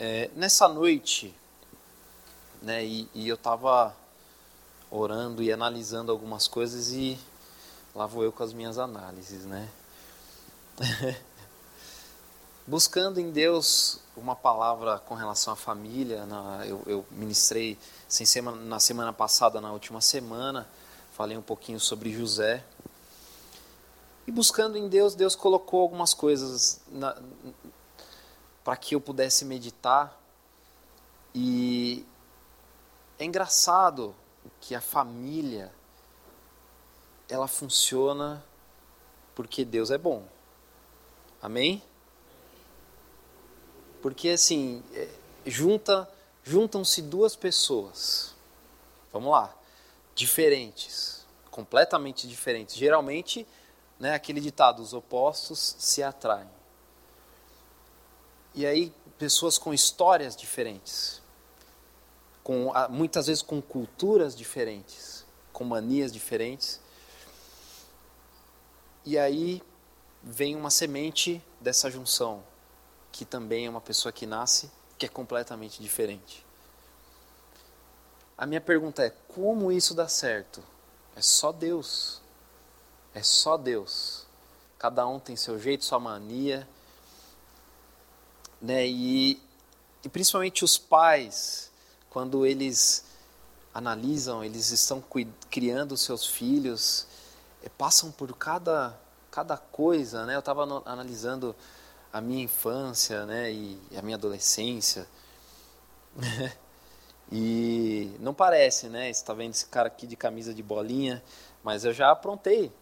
É, nessa noite, né, e, e eu estava orando e analisando algumas coisas e lá vou eu com as minhas análises, né? Buscando em Deus uma palavra com relação à família, na, eu, eu, ministrei sem semana, na semana passada, na última semana, falei um pouquinho sobre José. E buscando em Deus, Deus colocou algumas coisas para que eu pudesse meditar. E é engraçado que a família ela funciona porque Deus é bom. Amém? Porque assim, é, junta juntam-se duas pessoas. Vamos lá. Diferentes, completamente diferentes. Geralmente, né, aquele ditado, os opostos se atraem. E aí, pessoas com histórias diferentes, com muitas vezes com culturas diferentes, com manias diferentes. E aí vem uma semente dessa junção, que também é uma pessoa que nasce, que é completamente diferente. A minha pergunta é: como isso dá certo? É só Deus. É só Deus. Cada um tem seu jeito, sua mania, né? E, e principalmente os pais, quando eles analisam, eles estão criando seus filhos, é, passam por cada, cada coisa, né? Eu estava analisando a minha infância, né? E a minha adolescência. e não parece, né? Você está vendo esse cara aqui de camisa de bolinha, mas eu já aprontei,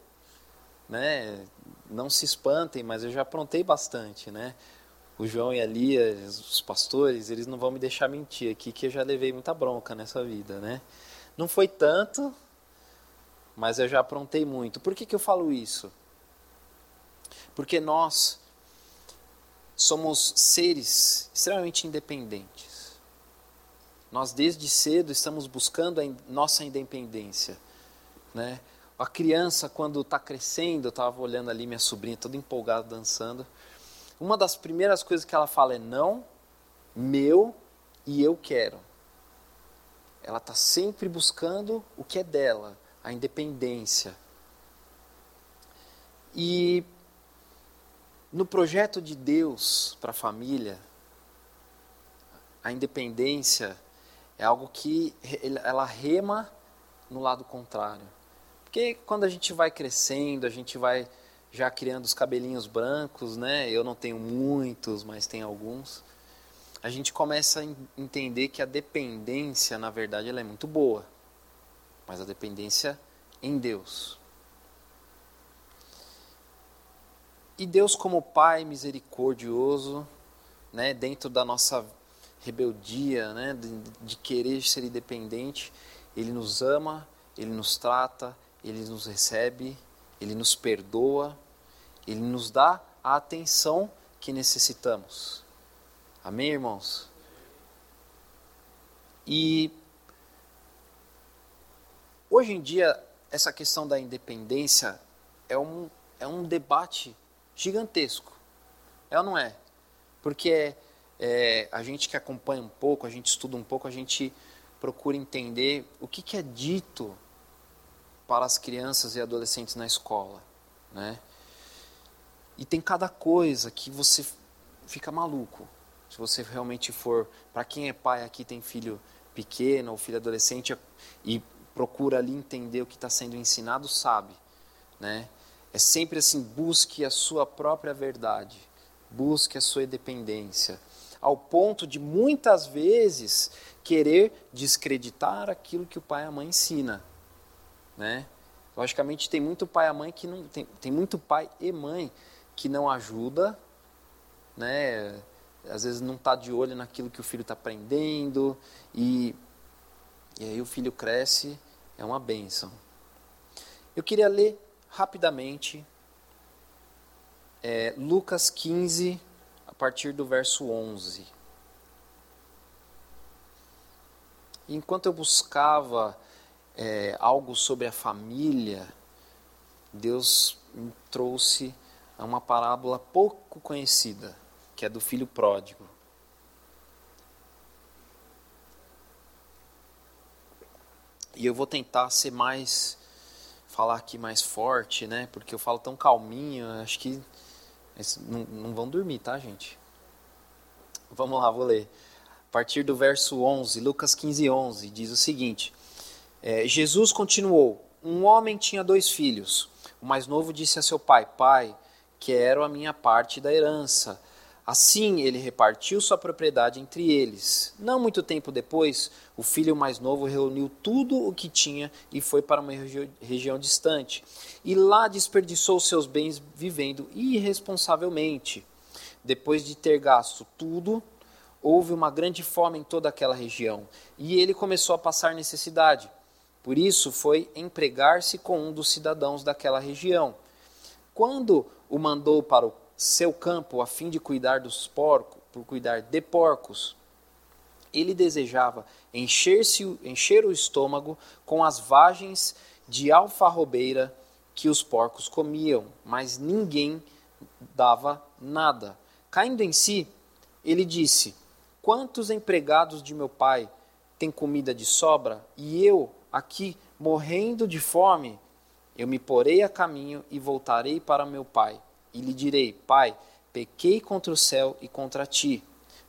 né? Não se espantem, mas eu já aprontei bastante, né? O João e a Lia, os pastores, eles não vão me deixar mentir aqui que eu já levei muita bronca nessa vida, né? Não foi tanto, mas eu já aprontei muito. Por que, que eu falo isso? Porque nós somos seres extremamente independentes. Nós desde cedo estamos buscando a nossa independência, né? A criança quando está crescendo, eu estava olhando ali minha sobrinha toda empolgada dançando, uma das primeiras coisas que ela fala é não, meu e eu quero. Ela está sempre buscando o que é dela, a independência. E no projeto de Deus para a família, a independência é algo que ela rema no lado contrário. Porque quando a gente vai crescendo, a gente vai já criando os cabelinhos brancos, né? Eu não tenho muitos, mas tem alguns. A gente começa a entender que a dependência, na verdade, ela é muito boa. Mas a dependência em Deus. E Deus como Pai misericordioso, né, dentro da nossa rebeldia, né, de, de querer ser independente, ele nos ama, ele nos trata, ele nos recebe, ele nos perdoa, ele nos dá a atenção que necessitamos. Amém, irmãos? E hoje em dia, essa questão da independência é um, é um debate gigantesco. É ou não é? Porque é, a gente que acompanha um pouco, a gente estuda um pouco, a gente procura entender o que, que é dito para as crianças e adolescentes na escola, né? E tem cada coisa que você fica maluco. Se você realmente for, para quem é pai aqui tem filho pequeno ou filho adolescente e procura ali entender o que está sendo ensinado, sabe, né? É sempre assim, busque a sua própria verdade, busque a sua independência, ao ponto de muitas vezes querer descreditar aquilo que o pai e a mãe ensina, né? Logicamente tem muito pai e mãe que não tem, tem muito pai e mãe que não ajuda, né? às vezes não está de olho naquilo que o filho está aprendendo, e, e aí o filho cresce, é uma bênção. Eu queria ler rapidamente é, Lucas 15, a partir do verso 11. Enquanto eu buscava é, algo sobre a família, Deus me trouxe uma parábola pouco conhecida, que é do filho pródigo. E eu vou tentar ser mais falar aqui mais forte, né? Porque eu falo tão calminho, acho que não, não vão dormir, tá, gente? Vamos lá, vou ler. A partir do verso 11, Lucas 15, 11, diz o seguinte: é, Jesus continuou: Um homem tinha dois filhos. O mais novo disse a seu pai: Pai, quero a minha parte da herança. Assim ele repartiu sua propriedade entre eles. Não muito tempo depois, o filho mais novo reuniu tudo o que tinha e foi para uma regi região distante. E lá desperdiçou seus bens vivendo irresponsavelmente. Depois de ter gasto tudo, houve uma grande fome em toda aquela região e ele começou a passar necessidade. Por isso foi empregar-se com um dos cidadãos daquela região. Quando o mandou para o seu campo a fim de cuidar dos porcos, por cuidar de porcos. Ele desejava encher-se, encher o estômago com as vagens de alfarrobeira que os porcos comiam, mas ninguém dava nada. Caindo em si, ele disse: Quantos empregados de meu pai têm comida de sobra e eu aqui morrendo de fome? Eu me porei a caminho e voltarei para meu pai e lhe direi: Pai, pequei contra o céu e contra ti.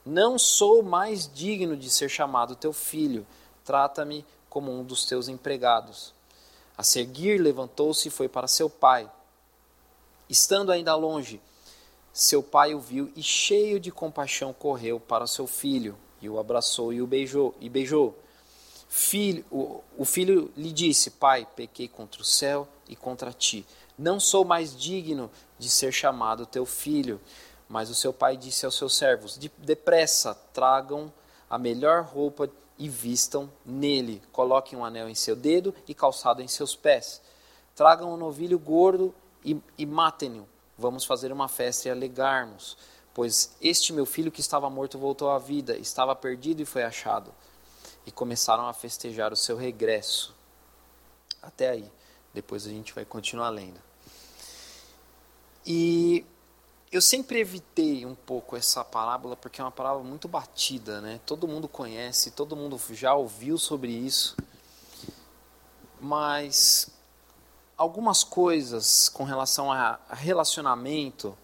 Não sou mais digno de ser chamado teu filho. Trata-me como um dos teus empregados. A seguir, levantou-se e foi para seu pai. Estando ainda longe, seu pai o viu e, cheio de compaixão, correu para seu filho e o abraçou e o beijou. E beijou. Filho, o, o filho lhe disse: Pai, pequei contra o céu e contra ti. Não sou mais digno de ser chamado teu filho. Mas o seu pai disse aos seus servos: Depressa, tragam a melhor roupa e vistam nele. Coloquem um anel em seu dedo e calçado em seus pés. Tragam um novilho gordo e, e matem-no. Vamos fazer uma festa e alegarmos. Pois este meu filho que estava morto voltou à vida, estava perdido e foi achado. E começaram a festejar o seu regresso. Até aí. Depois a gente vai continuar lendo. E eu sempre evitei um pouco essa parábola porque é uma parábola muito batida, né? Todo mundo conhece, todo mundo já ouviu sobre isso. Mas algumas coisas com relação a relacionamento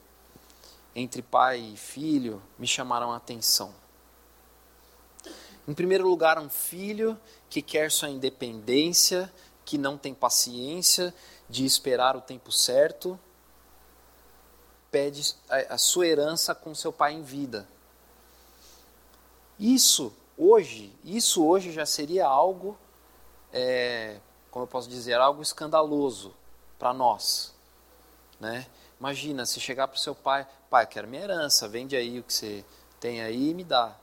entre pai e filho me chamaram a atenção. Em primeiro lugar, um filho que quer sua independência, que não tem paciência de esperar o tempo certo pede a, sua herança com seu pai em vida. Isso hoje, isso hoje já seria algo, é, como eu posso dizer, algo escandaloso para nós, né? Imagina, se chegar para o seu pai, pai, quero minha herança, vende aí o que você tem aí e me dá.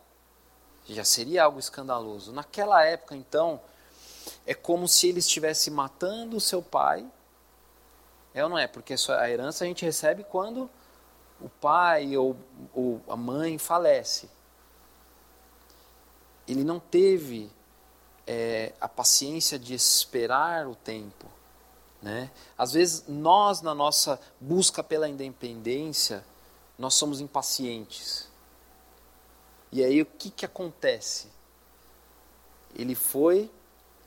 Já seria algo escandaloso. Naquela época, então, é como se ele estivesse matando o seu pai. É ou não é? Porque a herança a gente recebe quando o pai ou, ou a mãe falece. Ele não teve é, a paciência de esperar o tempo. Né? Às vezes, nós, na nossa busca pela independência, nós somos impacientes. E aí, o que, que acontece? Ele foi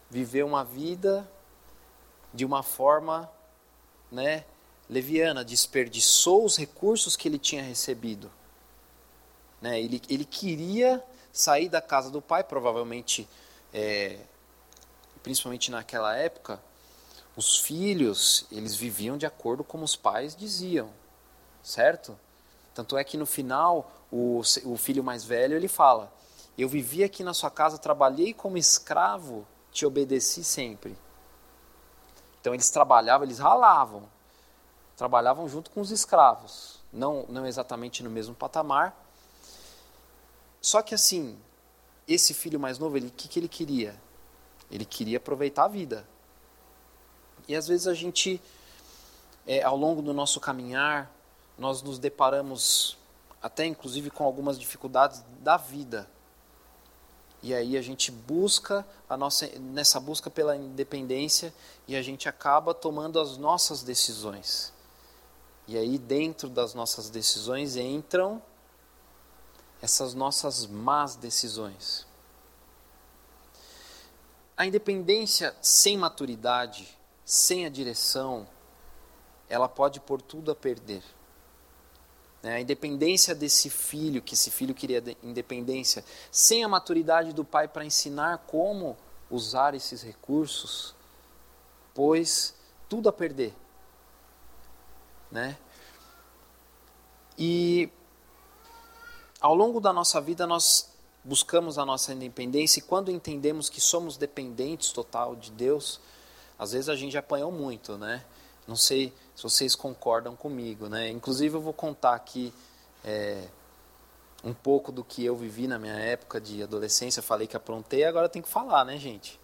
viver uma vida de uma forma né, leviana, desperdiçou os recursos que ele tinha recebido. Né? Ele, ele queria sair da casa do pai, provavelmente, é, principalmente naquela época, os filhos, eles viviam de acordo com os pais diziam, certo? Tanto é que no final, o, o filho mais velho, ele fala, eu vivi aqui na sua casa, trabalhei como escravo, te obedeci sempre. Então eles trabalhavam, eles ralavam, trabalhavam junto com os escravos, não, não exatamente no mesmo patamar. só que assim, esse filho mais novo, o que, que ele queria? Ele queria aproveitar a vida. E às vezes a gente, é, ao longo do nosso caminhar, nós nos deparamos até inclusive com algumas dificuldades da vida. E aí a gente busca a nossa nessa busca pela independência e a gente acaba tomando as nossas decisões. E aí dentro das nossas decisões entram essas nossas más decisões. A independência sem maturidade, sem a direção, ela pode pôr tudo a perder. Né? A independência desse filho, que esse filho queria independência, sem a maturidade do pai para ensinar como usar esses recursos, pôs tudo a perder. Né? E ao longo da nossa vida nós buscamos a nossa independência e quando entendemos que somos dependentes total de Deus, às vezes a gente apanhou muito, né? Não sei se vocês concordam comigo, né? Inclusive eu vou contar aqui é, um pouco do que eu vivi na minha época de adolescência. falei que aprontei, agora tem que falar, né, gente?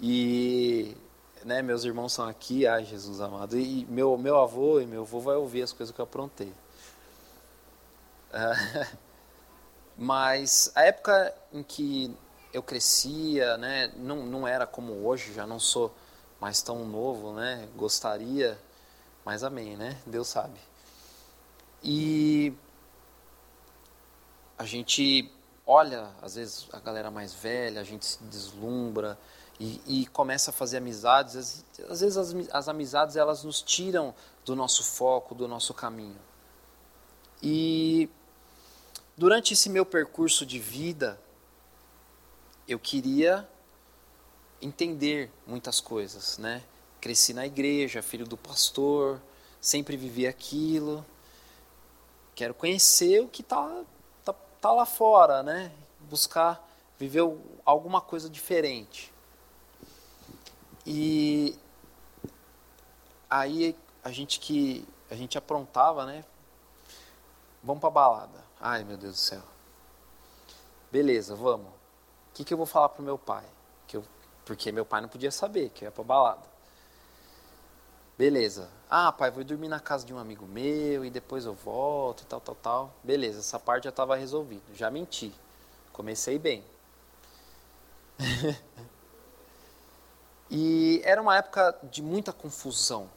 E né, meus irmãos são aqui, ai Jesus amado, e meu meu avô e meu avô vai ouvir as coisas que eu aprontei. mas a época em que eu crescia, né, não, não era como hoje, já não sou mais tão novo, né? Gostaria, mas amém, né? Deus sabe. E a gente olha, às vezes, a galera mais velha, a gente se deslumbra e, e começa a fazer amizades. Às vezes as, as amizades elas nos tiram do nosso foco, do nosso caminho. E durante esse meu percurso de vida, eu queria entender muitas coisas, né? Cresci na igreja, filho do pastor, sempre vivi aquilo. Quero conhecer o que está tá, tá lá fora, né? Buscar viver alguma coisa diferente. E aí a gente que a gente aprontava, né? Vamos para balada. Ai, meu Deus do céu. Beleza, vamos. O que, que eu vou falar pro meu pai? Porque meu pai não podia saber que ia pra balada. Beleza. Ah, pai, vou dormir na casa de um amigo meu e depois eu volto e tal, tal, tal. Beleza, essa parte já estava resolvida. Já menti. Comecei bem. e era uma época de muita confusão.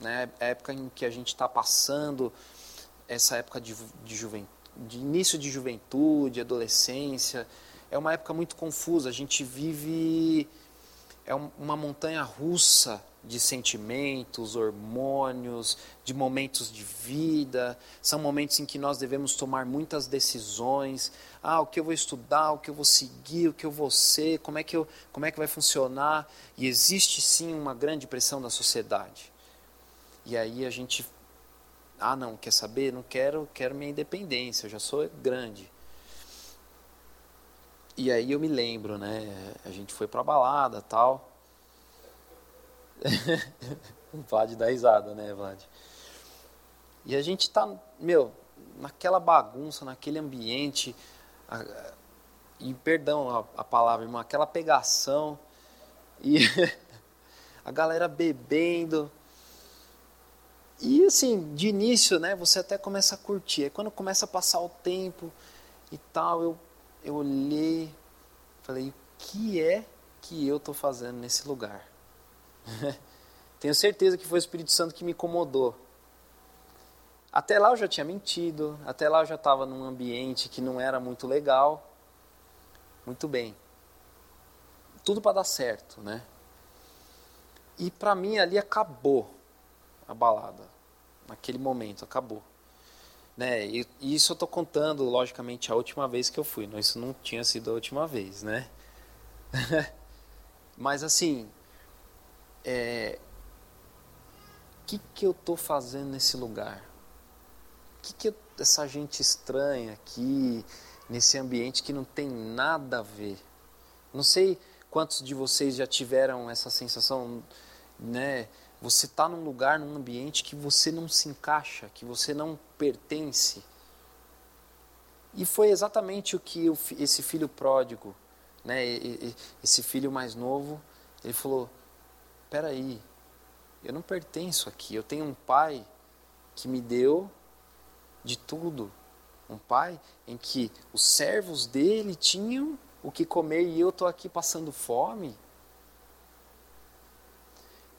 Né? Época em que a gente está passando, essa época de, de, juventude, de início de juventude, adolescência. É uma época muito confusa. A gente vive é uma montanha russa de sentimentos, hormônios, de momentos de vida. São momentos em que nós devemos tomar muitas decisões. Ah, o que eu vou estudar, o que eu vou seguir, o que eu vou ser, como é que, eu, como é que vai funcionar. E existe sim uma grande pressão da sociedade. E aí a gente, ah não, quer saber? Não quero, quero minha independência, eu já sou grande. E aí eu me lembro, né? A gente foi pra balada tal. o Vlad dá risada, né, Vlad? E a gente tá, meu, naquela bagunça, naquele ambiente, a, e perdão a, a palavra, irmão, aquela pegação, e a galera bebendo. E assim, de início, né, você até começa a curtir. Aí quando começa a passar o tempo e tal, eu eu olhei, falei, o que é que eu estou fazendo nesse lugar? Tenho certeza que foi o Espírito Santo que me incomodou. Até lá eu já tinha mentido, até lá eu já estava num ambiente que não era muito legal. Muito bem. Tudo para dar certo, né? E para mim ali acabou a balada. Naquele momento acabou. Né? E, isso eu estou contando, logicamente, a última vez que eu fui. Não, isso não tinha sido a última vez, né? Mas assim, é... o que, que eu estou fazendo nesse lugar? O que, que eu... essa gente estranha aqui, nesse ambiente que não tem nada a ver? Não sei quantos de vocês já tiveram essa sensação, né? Você está num lugar, num ambiente que você não se encaixa, que você não pertence. E foi exatamente o que esse filho pródigo, né, esse filho mais novo, ele falou: peraí, eu não pertenço aqui, eu tenho um pai que me deu de tudo. Um pai em que os servos dele tinham o que comer e eu estou aqui passando fome.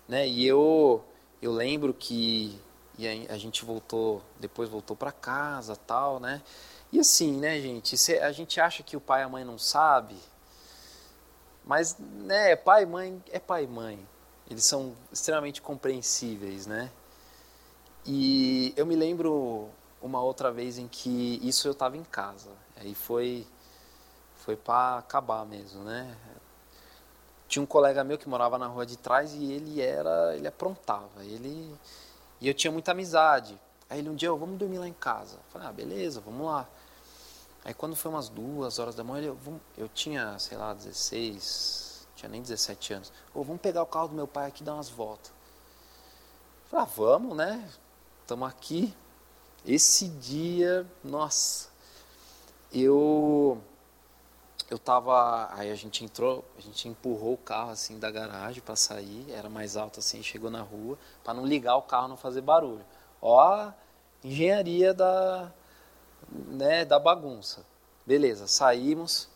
Né? E eu, eu lembro que e a, gente voltou, depois voltou para casa tal, né? E assim, né, gente, a gente acha que o pai e a mãe não sabe, mas, né, pai e mãe é pai e mãe. Eles são extremamente compreensíveis, né? E eu me lembro uma outra vez em que isso eu estava em casa. Aí foi foi para acabar mesmo, né? Tinha um colega meu que morava na rua de trás e ele era, ele aprontava, ele e eu tinha muita amizade. Aí ele um dia, oh, vamos dormir lá em casa. Eu falei, ah, beleza, vamos lá. Aí quando foi umas duas horas da manhã, eu, eu tinha, sei lá, 16, tinha nem 17 anos. Oh, vamos pegar o carro do meu pai aqui e dar umas voltas. Eu falei, ah, vamos, né? Estamos aqui. Esse dia, nossa, eu eu tava, aí a gente entrou, a gente empurrou o carro assim da garagem para sair, era mais alto assim, chegou na rua, para não ligar o carro, não fazer barulho. Ó, a engenharia da né, da bagunça. Beleza, saímos.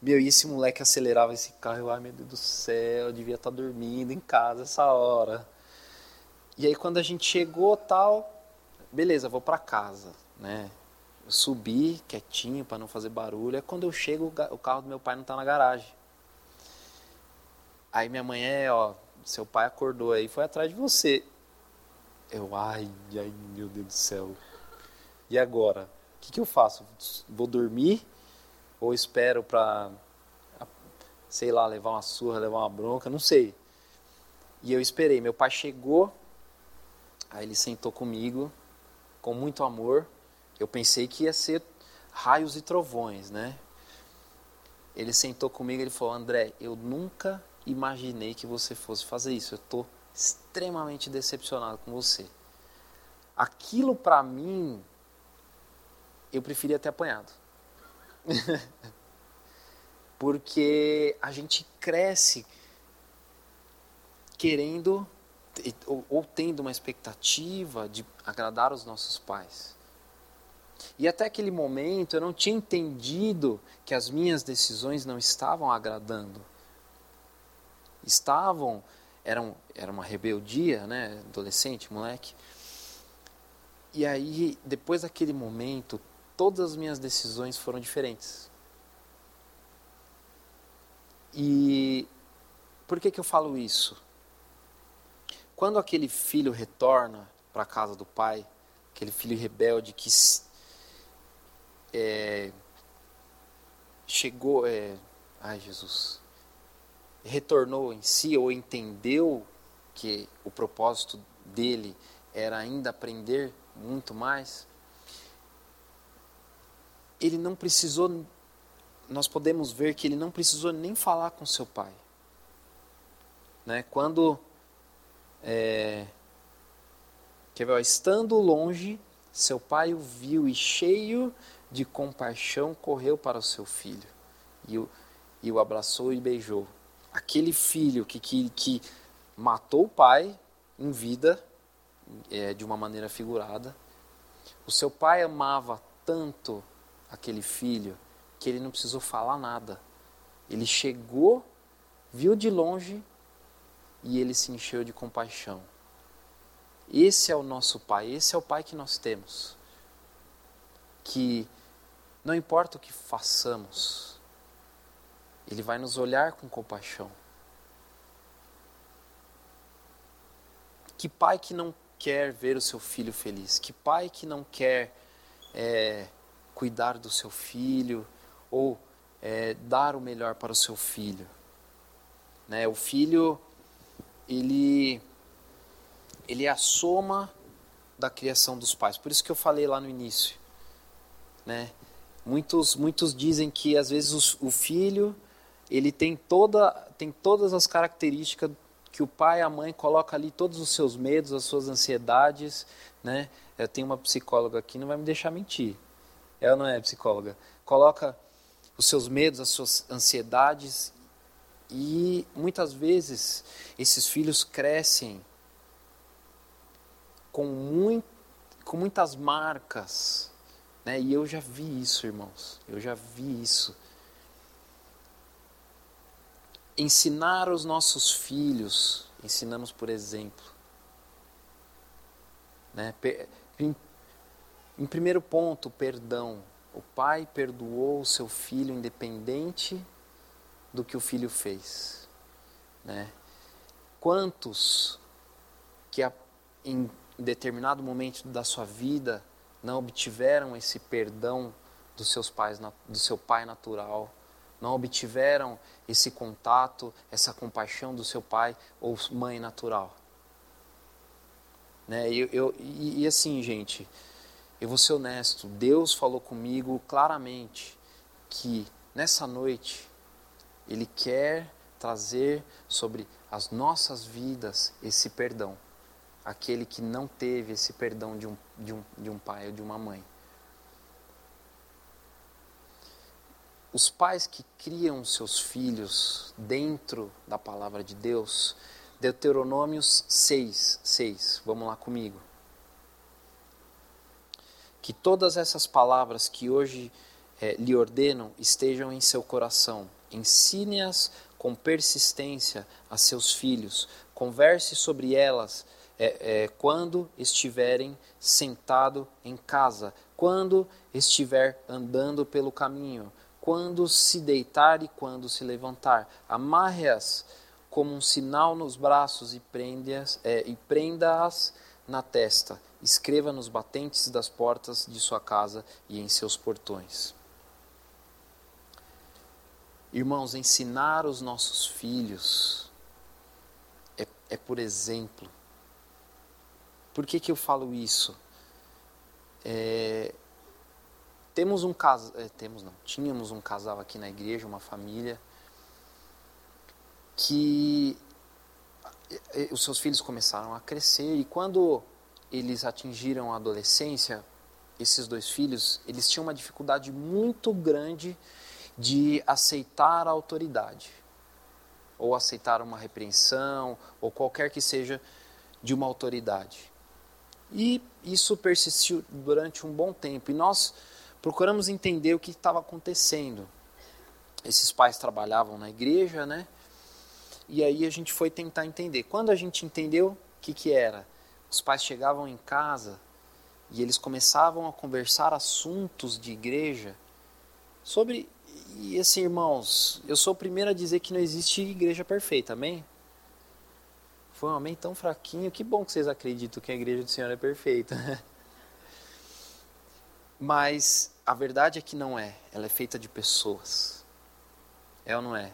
Meu, e esse moleque acelerava esse carro, eu, ai meu Deus do céu, eu devia estar tá dormindo em casa essa hora. E aí quando a gente chegou, tal, beleza, vou para casa, né? Eu subi quietinho para não fazer barulho. É quando eu chego, o carro do meu pai não tá na garagem. Aí minha mãe é, ó, seu pai acordou aí, foi atrás de você. Eu, ai, ai, meu Deus do céu. E agora? O que, que eu faço? Vou dormir ou espero para, sei lá, levar uma surra, levar uma bronca, não sei. E eu esperei. Meu pai chegou, aí ele sentou comigo com muito amor. Eu pensei que ia ser raios e trovões, né? Ele sentou comigo e falou: André, eu nunca imaginei que você fosse fazer isso. Eu estou extremamente decepcionado com você. Aquilo para mim eu preferia ter apanhado. Porque a gente cresce querendo ou, ou, tendo uma expectativa de agradar os nossos pais. E até aquele momento eu não tinha entendido que as minhas decisões não estavam agradando. Estavam, eram, era uma rebeldia, né, adolescente, moleque. E aí, depois daquele momento, todas as minhas decisões foram diferentes. E por que, que eu falo isso? Quando aquele filho retorna para a casa do pai, aquele filho rebelde que é, chegou, é, ai Jesus, retornou em si ou entendeu que o propósito dele era ainda aprender muito mais, ele não precisou, nós podemos ver que ele não precisou nem falar com seu pai. Né? Quando, é, estando longe, seu pai o viu e cheio de compaixão correu para o seu filho e o, e o abraçou e beijou. Aquele filho que, que, que matou o pai em vida, é, de uma maneira figurada, o seu pai amava tanto aquele filho que ele não precisou falar nada. Ele chegou, viu de longe e ele se encheu de compaixão. Esse é o nosso Pai, esse é o Pai que nós temos. Que não importa o que façamos, Ele vai nos olhar com compaixão. Que pai que não quer ver o seu filho feliz? Que pai que não quer é, cuidar do seu filho ou é, dar o melhor para o seu filho. Né? O filho, ele, ele é a soma da criação dos pais. Por isso que eu falei lá no início. Né? Muitos, muitos dizem que às vezes o, filho ele tem, toda, tem todas as características que o pai e a mãe colocam ali todos os seus medos, as suas ansiedades, né? Eu tenho uma psicóloga aqui, não vai me deixar mentir ou não é, psicóloga? Coloca os seus medos, as suas ansiedades e muitas vezes esses filhos crescem com, muito, com muitas marcas. Né? E eu já vi isso, irmãos. Eu já vi isso. Ensinar os nossos filhos, ensinamos por exemplo. Né? Em, primeiro ponto, perdão. O pai perdoou o seu filho independente do que o filho fez. Né? Quantos que em determinado momento da sua vida não obtiveram esse perdão dos seus pais, do seu pai natural, não obtiveram esse contato, essa compaixão do seu pai ou mãe natural. Né? Eu, eu, e, e assim, gente, eu vou ser honesto, Deus falou comigo claramente que nessa noite Ele quer trazer sobre as nossas vidas esse perdão. Aquele que não teve esse perdão de um, de um, de um pai ou de uma mãe. Os pais que criam seus filhos dentro da palavra de Deus, Deuteronômios 6, 6, vamos lá comigo que todas essas palavras que hoje é, lhe ordenam estejam em seu coração. Ensine-as com persistência a seus filhos. Converse sobre elas é, é, quando estiverem sentado em casa, quando estiver andando pelo caminho, quando se deitar e quando se levantar. Amarre-as como um sinal nos braços e prenda-as prenda na testa escreva nos batentes das portas de sua casa e em seus portões. Irmãos, ensinar os nossos filhos é, é por exemplo. Por que, que eu falo isso? É, temos um casal, é, temos não, tínhamos um casal aqui na igreja, uma família, que é, é, os seus filhos começaram a crescer e quando eles atingiram a adolescência, esses dois filhos, eles tinham uma dificuldade muito grande de aceitar a autoridade, ou aceitar uma repreensão, ou qualquer que seja de uma autoridade. E isso persistiu durante um bom tempo, e nós procuramos entender o que estava acontecendo. Esses pais trabalhavam na igreja, né? E aí a gente foi tentar entender. Quando a gente entendeu, o que, que era? Os pais chegavam em casa e eles começavam a conversar assuntos de igreja sobre. E assim, irmãos, eu sou o primeiro a dizer que não existe igreja perfeita, amém? Foi um amém tão fraquinho, que bom que vocês acreditam que a igreja do Senhor é perfeita. Mas a verdade é que não é, ela é feita de pessoas. É ou não é?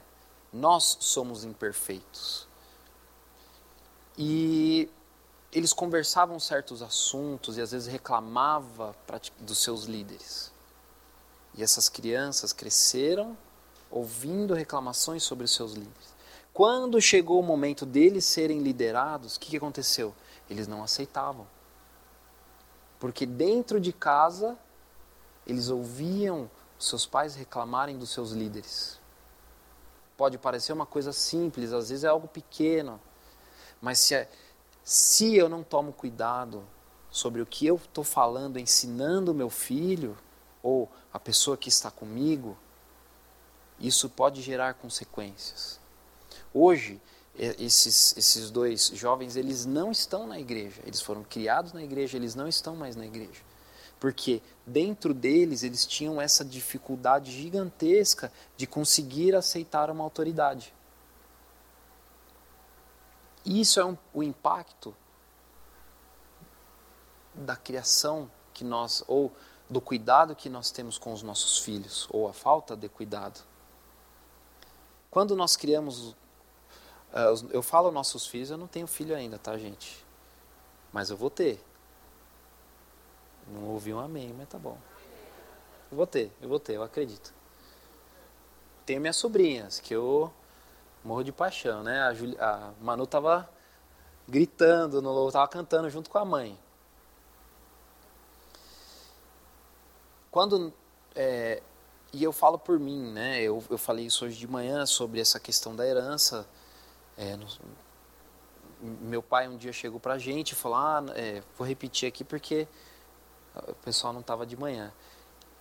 Nós somos imperfeitos. E eles conversavam certos assuntos e às vezes reclamava dos seus líderes. E essas crianças cresceram ouvindo reclamações sobre os seus líderes. Quando chegou o momento deles serem liderados, o que, que aconteceu? Eles não aceitavam. Porque dentro de casa, eles ouviam seus pais reclamarem dos seus líderes. Pode parecer uma coisa simples, às vezes é algo pequeno, mas se, é, se eu não tomo cuidado sobre o que eu estou falando, ensinando o meu filho ou a pessoa que está comigo, isso pode gerar consequências. Hoje, esses, esses dois jovens, eles não estão na igreja. Eles foram criados na igreja, eles não estão mais na igreja. Porque dentro deles, eles tinham essa dificuldade gigantesca de conseguir aceitar uma autoridade. Isso é um, o impacto da criação que nós, ou do cuidado que nós temos com os nossos filhos, ou a falta de cuidado. Quando nós criamos, eu falo nossos filhos, eu não tenho filho ainda, tá, gente? Mas eu vou ter. Não ouvi um amém, mas tá bom. Eu vou ter, eu vou ter, eu acredito. Tenho minhas sobrinhas, que eu morro de paixão, né? A, Juli, a Manu tava gritando no tava cantando junto com a mãe. quando é, e eu falo por mim, né? Eu, eu falei isso hoje de manhã sobre essa questão da herança. É, no, meu pai um dia chegou pra gente e falou: Ah, é, vou repetir aqui porque o pessoal não estava de manhã.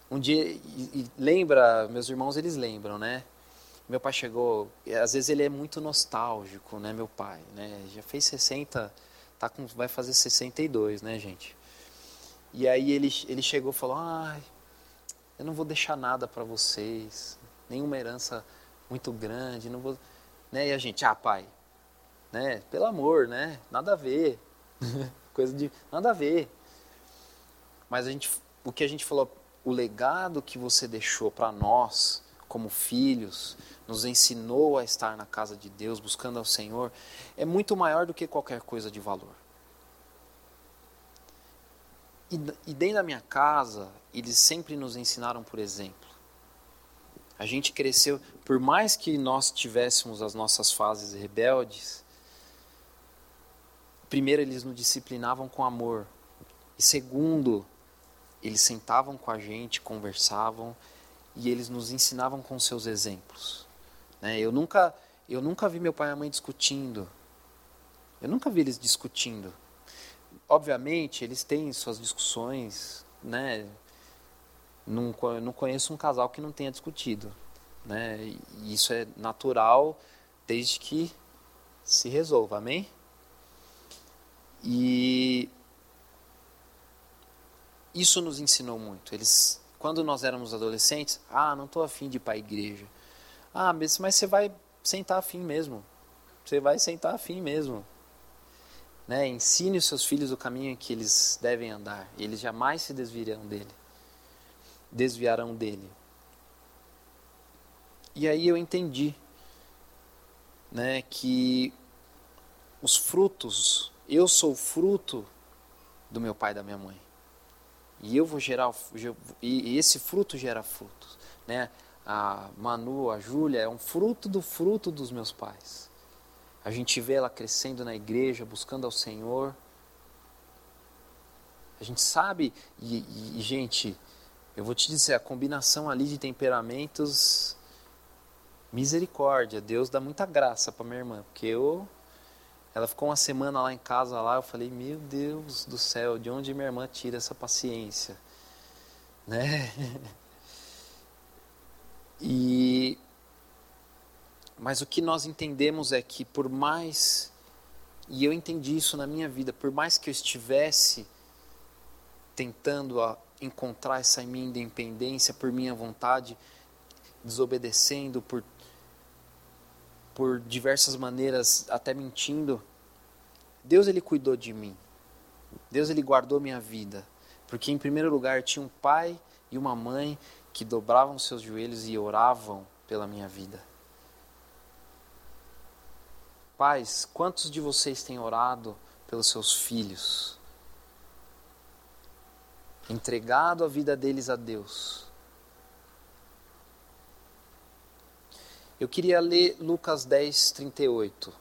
Um dia, e, e lembra, meus irmãos eles lembram, né? Meu pai chegou, às vezes ele é muito nostálgico, né, meu pai, né? Já fez 60, tá com, vai fazer 62, né, gente? E aí ele, ele chegou e falou: Ai, eu não vou deixar nada para vocês, nenhuma herança muito grande, não vou, né? E a gente, ah, pai, né? Pelo amor, né? Nada a ver. Coisa de nada a ver. Mas a gente, o que a gente falou, o legado que você deixou para nós como filhos, nos ensinou a estar na casa de Deus, buscando ao Senhor, é muito maior do que qualquer coisa de valor. E, e dentro da minha casa, eles sempre nos ensinaram por exemplo. A gente cresceu, por mais que nós tivéssemos as nossas fases rebeldes, primeiro eles nos disciplinavam com amor, e segundo, eles sentavam com a gente, conversavam e eles nos ensinavam com seus exemplos. Né? Eu nunca, eu nunca vi meu pai e a mãe discutindo. Eu nunca vi eles discutindo obviamente, eles têm suas discussões, né? Não, não conheço um casal que não tenha discutido, né? E isso é natural desde que se resolva, amém? E isso nos ensinou muito. Eles, quando nós éramos adolescentes, ah, não estou afim de ir para a igreja. Ah, mas, mas você vai sentar afim mesmo. Você vai sentar afim mesmo. Né? Ensine os seus filhos o caminho que eles devem andar. Eles jamais se desviarão dele. Desviarão dele. E aí eu entendi né, que os frutos, eu sou fruto do meu pai e da minha mãe. E eu vou gerar, e esse fruto gera frutos. Né? A Manu, a Júlia, é um fruto do fruto dos meus pais. A gente vê ela crescendo na igreja, buscando ao Senhor. A gente sabe, e, e, gente, eu vou te dizer, a combinação ali de temperamentos, misericórdia, Deus dá muita graça para minha irmã, porque eu, ela ficou uma semana lá em casa lá, eu falei, meu Deus do céu, de onde minha irmã tira essa paciência, né? E mas o que nós entendemos é que por mais e eu entendi isso na minha vida, por mais que eu estivesse tentando encontrar essa minha independência por minha vontade, desobedecendo por por diversas maneiras, até mentindo, Deus ele cuidou de mim. Deus ele guardou minha vida, porque em primeiro lugar tinha um pai e uma mãe que dobravam seus joelhos e oravam pela minha vida. Pais, quantos de vocês têm orado pelos seus filhos? Entregado a vida deles a Deus? Eu queria ler Lucas 10, 38.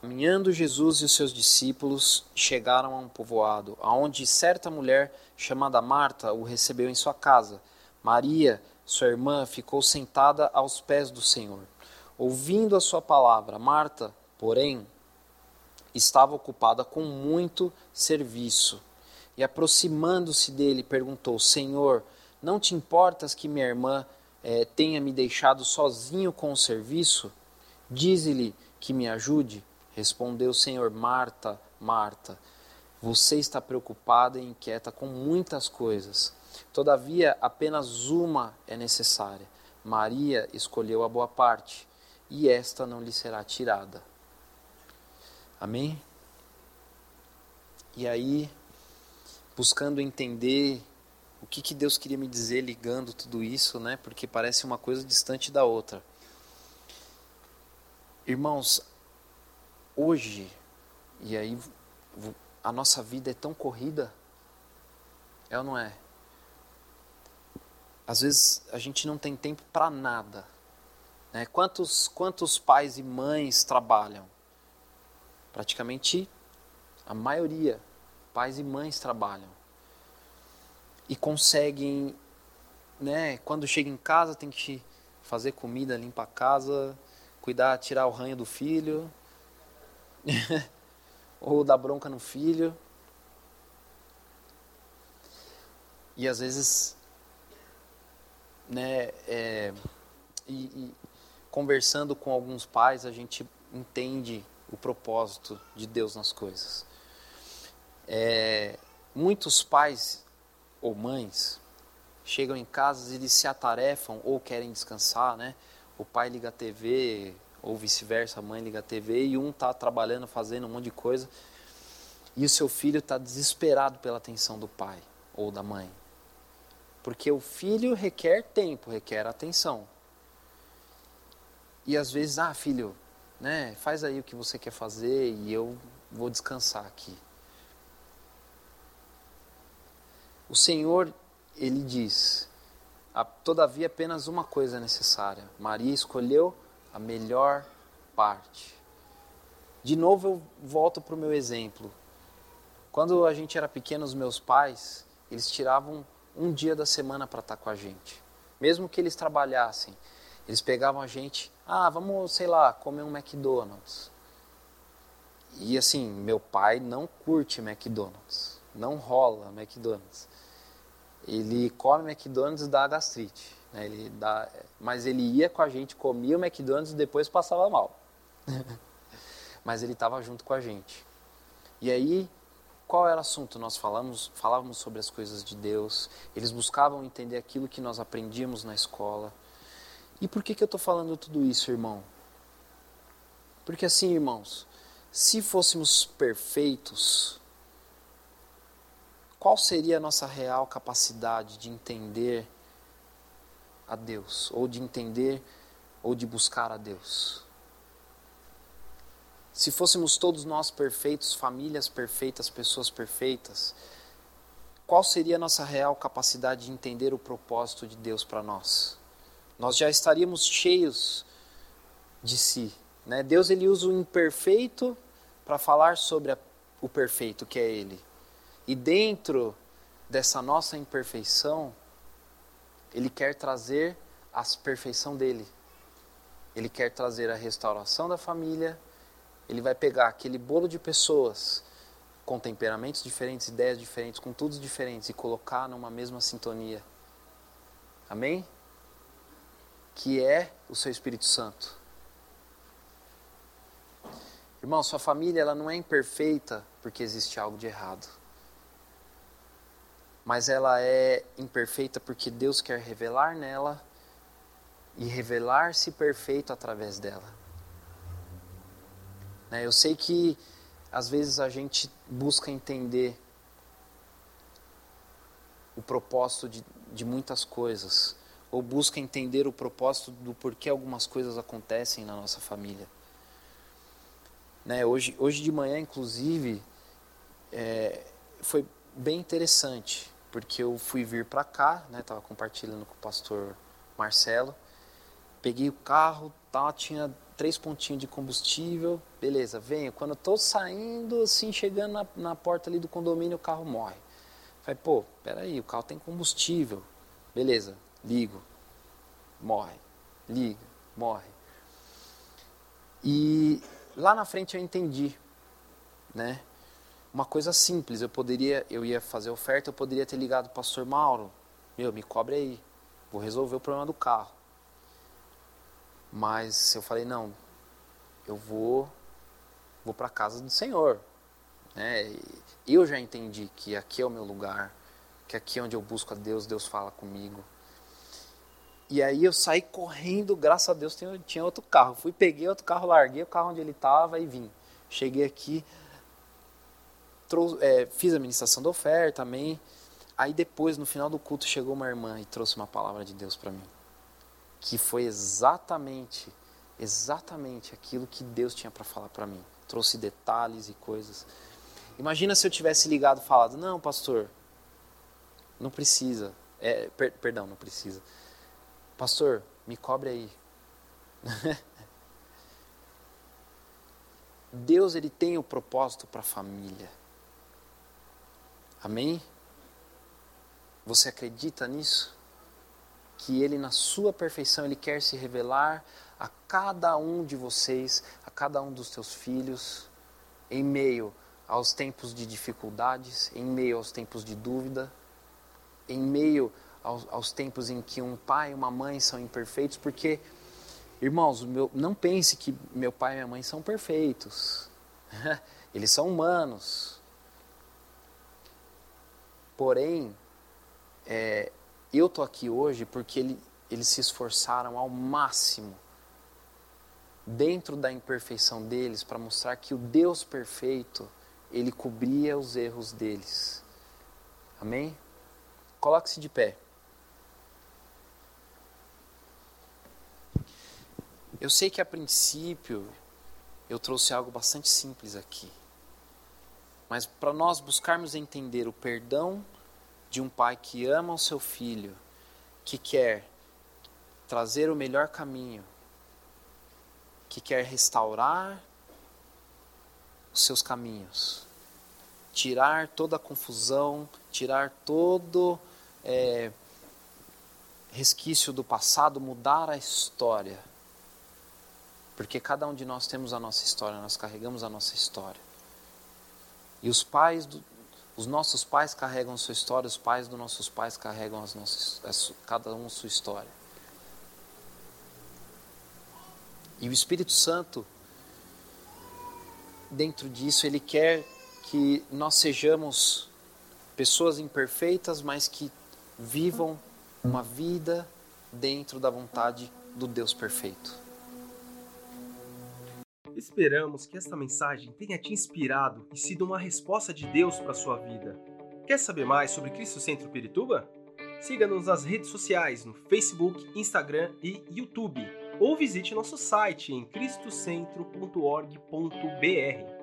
Caminhando Jesus e os seus discípulos chegaram a um povoado, aonde certa mulher chamada Marta o recebeu em sua casa. Maria, sua irmã, ficou sentada aos pés do Senhor ouvindo a sua palavra. Marta, porém, estava ocupada com muito serviço. E aproximando-se dele, perguntou: Senhor, não te importas que minha irmã eh, tenha me deixado sozinho com o serviço? Dize-lhe que me ajude. Respondeu o Senhor: Marta, Marta, você está preocupada e inquieta com muitas coisas. Todavia, apenas uma é necessária. Maria escolheu a boa parte e esta não lhe será tirada. Amém? E aí, buscando entender o que, que Deus queria me dizer ligando tudo isso, né? Porque parece uma coisa distante da outra. Irmãos, hoje, e aí a nossa vida é tão corrida, é ou não é? Às vezes a gente não tem tempo para nada. Né? Quantos, quantos pais e mães trabalham? Praticamente a maioria, pais e mães trabalham. e conseguem, né, quando chega em casa tem que fazer comida, limpar a casa, cuidar, tirar o ranho do filho, ou dar bronca no filho. E às vezes, né, é, e, e conversando com alguns pais, a gente entende o propósito de Deus nas coisas. É, muitos pais ou mães chegam em casa e eles se atarefam ou querem descansar, né? O pai liga a TV ou vice-versa, a mãe liga a TV e um está trabalhando, fazendo um monte de coisa e o seu filho está desesperado pela atenção do pai ou da mãe. Porque o filho requer tempo, requer atenção. E às vezes, ah, filho, né, faz aí o que você quer fazer e eu vou descansar aqui. O Senhor, ele diz: todavia apenas uma coisa é necessária. Maria escolheu a melhor parte. De novo eu volto para o meu exemplo. Quando a gente era pequeno, os meus pais, eles tiravam um dia da semana para estar com a gente. Mesmo que eles trabalhassem, eles pegavam a gente, ah, vamos, sei lá, comer um McDonald's. E assim, meu pai não curte McDonald's, não rola McDonald's. Ele come McDonald's dá gastrite, né? ele dá, mas ele ia com a gente, comia o McDonald's e depois passava mal. mas ele estava junto com a gente. E aí qual era o assunto? Nós falamos, falávamos sobre as coisas de Deus, eles buscavam entender aquilo que nós aprendíamos na escola. E por que, que eu estou falando tudo isso, irmão? Porque assim, irmãos, se fôssemos perfeitos, qual seria a nossa real capacidade de entender a Deus, ou de entender ou de buscar a Deus? Se fôssemos todos nós perfeitos, famílias perfeitas, pessoas perfeitas, qual seria a nossa real capacidade de entender o propósito de Deus para nós? Nós já estaríamos cheios de si. Né? Deus ele usa o imperfeito para falar sobre a, o perfeito, que é Ele. E dentro dessa nossa imperfeição, Ele quer trazer a perfeição dele. Ele quer trazer a restauração da família, ele vai pegar aquele bolo de pessoas com temperamentos diferentes, ideias diferentes, com tudo diferentes e colocar numa mesma sintonia. Amém? Que é o seu Espírito Santo. Irmão, sua família ela não é imperfeita porque existe algo de errado. Mas ela é imperfeita porque Deus quer revelar nela e revelar-se perfeito através dela. Né? Eu sei que às vezes a gente busca entender o propósito de, de muitas coisas, ou busca entender o propósito do porquê algumas coisas acontecem na nossa família. Né? Hoje, hoje de manhã, inclusive, é, foi bem interessante, porque eu fui vir para cá, né? compartilhando com o pastor Marcelo, peguei o carro, tá, tinha três pontinhos de combustível, beleza, venho. Quando eu tô saindo, assim, chegando na, na porta ali do condomínio, o carro morre. Falei, pô, peraí, o carro tem combustível. Beleza, ligo, morre, liga, morre. E lá na frente eu entendi, né? Uma coisa simples, eu poderia, eu ia fazer oferta, eu poderia ter ligado o pastor Mauro, meu, me cobre aí, vou resolver o problema do carro. Mas eu falei, não, eu vou vou para casa do Senhor. Né? Eu já entendi que aqui é o meu lugar, que aqui é onde eu busco a Deus, Deus fala comigo. E aí eu saí correndo, graças a Deus tinha, tinha outro carro. Fui, peguei outro carro, larguei o carro onde ele estava e vim. Cheguei aqui, trouxe, é, fiz a ministração da oferta, amém. Aí depois, no final do culto, chegou uma irmã e trouxe uma palavra de Deus para mim que foi exatamente, exatamente aquilo que Deus tinha para falar para mim. Trouxe detalhes e coisas. Imagina se eu tivesse ligado e falado: Não, pastor, não precisa. É, per, perdão, não precisa. Pastor, me cobre aí. Deus ele tem o propósito para a família. Amém? Você acredita nisso? Que Ele, na sua perfeição, Ele quer se revelar a cada um de vocês, a cada um dos teus filhos, em meio aos tempos de dificuldades, em meio aos tempos de dúvida, em meio aos, aos tempos em que um pai e uma mãe são imperfeitos, porque, irmãos, meu, não pense que meu pai e minha mãe são perfeitos. Eles são humanos. Porém, é, eu tô aqui hoje porque ele, eles se esforçaram ao máximo dentro da imperfeição deles para mostrar que o Deus perfeito, ele cobria os erros deles. Amém? Coloque-se de pé. Eu sei que a princípio eu trouxe algo bastante simples aqui. Mas para nós buscarmos entender o perdão de um pai que ama o seu filho, que quer trazer o melhor caminho, que quer restaurar os seus caminhos, tirar toda a confusão, tirar todo é, resquício do passado, mudar a história. Porque cada um de nós temos a nossa história, nós carregamos a nossa história. E os pais, do, os nossos pais carregam sua história, os pais dos nossos pais carregam as nossas, cada um sua história. E o Espírito Santo, dentro disso, ele quer que nós sejamos pessoas imperfeitas, mas que vivam uma vida dentro da vontade do Deus perfeito. Esperamos que esta mensagem tenha te inspirado e sido uma resposta de Deus para a sua vida. Quer saber mais sobre Cristo Centro Pirituba? Siga-nos nas redes sociais no Facebook, Instagram e YouTube ou visite nosso site em cristocentro.org.br.